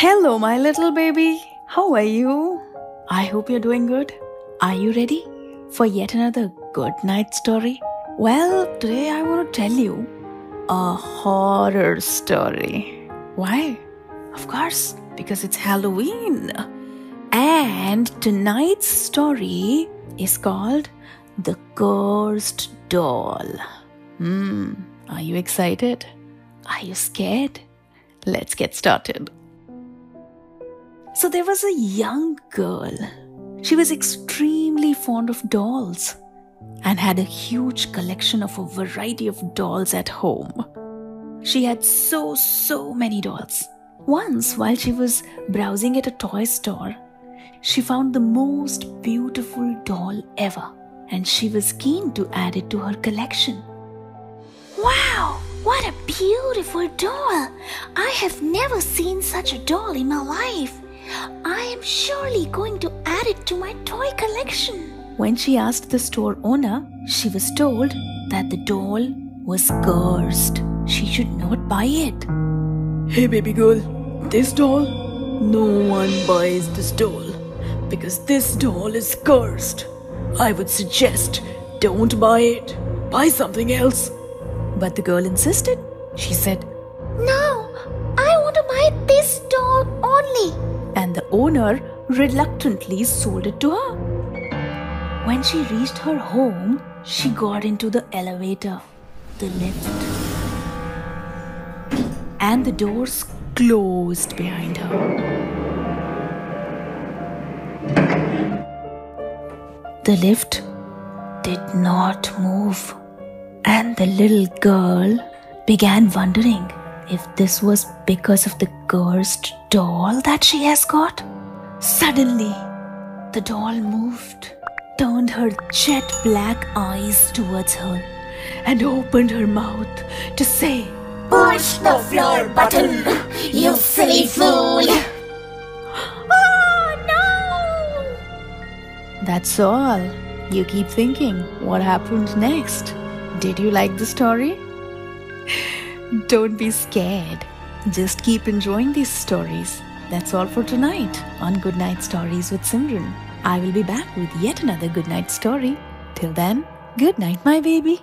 Hello, my little baby. How are you? I hope you're doing good. Are you ready for yet another good night story? Well, today I want to tell you a horror story. Why? Of course, because it's Halloween. And tonight's story is called The Cursed Doll. Hmm, are you excited? Are you scared? Let's get started. So there was a young girl. She was extremely fond of dolls and had a huge collection of a variety of dolls at home. She had so, so many dolls. Once, while she was browsing at a toy store, she found the most beautiful doll ever and she was keen to add it to her collection. Wow, what a beautiful doll! I have never seen such a doll in my life. I am surely going to add it to my toy collection. When she asked the store owner, she was told that the doll was cursed. She should not buy it. Hey, baby girl, this doll? No one buys this doll because this doll is cursed. I would suggest don't buy it. Buy something else. But the girl insisted. She said, owner reluctantly sold it to her. When she reached her home, she got into the elevator, the lift, and the doors closed behind her. The lift did not move, and the little girl began wondering if this was because of the cursed doll that she has got. Suddenly, the doll moved, turned her jet black eyes towards her, and opened her mouth to say, Push the floor button, you silly fool. Oh no! That's all. You keep thinking, what happened next? Did you like the story? Don't be scared. Just keep enjoying these stories. That's all for tonight on Good Night Stories with Simran. I will be back with yet another good night story. Till then, good night, my baby.